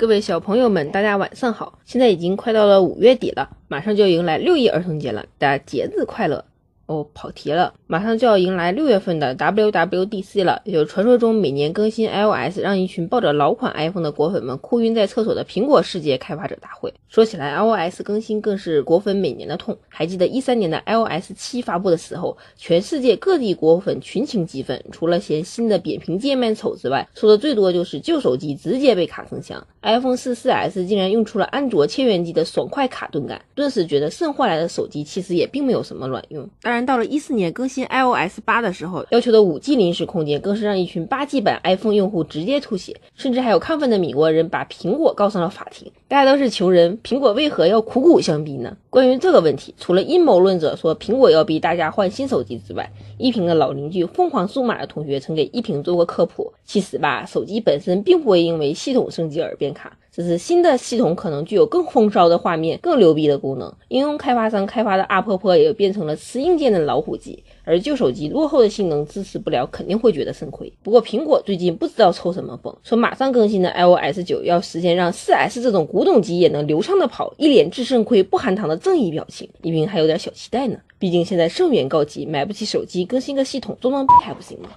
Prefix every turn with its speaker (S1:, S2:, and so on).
S1: 各位小朋友们，大家晚上好！现在已经快到了五月底了，马上就要迎来六一儿童节了，大家节日快乐！哦，跑题了，马上就要迎来六月份的 WWDC 了，有传说中每年更新 iOS，让一群抱着老款 iPhone 的果粉们哭晕在厕所的苹果世界开发者大会。说起来，iOS 更新更是果粉每年的痛。还记得一三年的 iOS 七发布的时候，全世界各地果粉群情激愤，除了嫌新的扁平界面丑之外，说的最多就是旧手机直接被卡成箱。iPhone 四四 S 竟然用出了安卓千元机的爽快卡顿感，顿时觉得剩换来的手机其实也并没有什么卵用。当然。到了一四年更新 iOS 八的时候，要求的五 G 临时空间更是让一群八 G 版 iPhone 用户直接吐血，甚至还有亢奋的米国人把苹果告上了法庭。大家都是穷人，苹果为何要苦苦相逼呢？关于这个问题，除了阴谋论者说苹果要逼大家换新手机之外，一平的老邻居疯狂数码的同学曾给一平做过科普。其实吧，手机本身并不会因为系统升级而变卡。只是新的系统可能具有更风骚的画面、更牛逼的功能，应用开发商开发的阿婆婆也变成了吃硬件的老虎机，而旧手机落后的性能支持不了，肯定会觉得肾亏。不过苹果最近不知道抽什么风，说马上更新的 iOS 九要实现让 4S 这种古董机也能流畅的跑，一脸治肾亏不含糖的正义表情，一平还有点小期待呢。毕竟现在盛元告急，买不起手机，更新个系统装装逼还不行吗？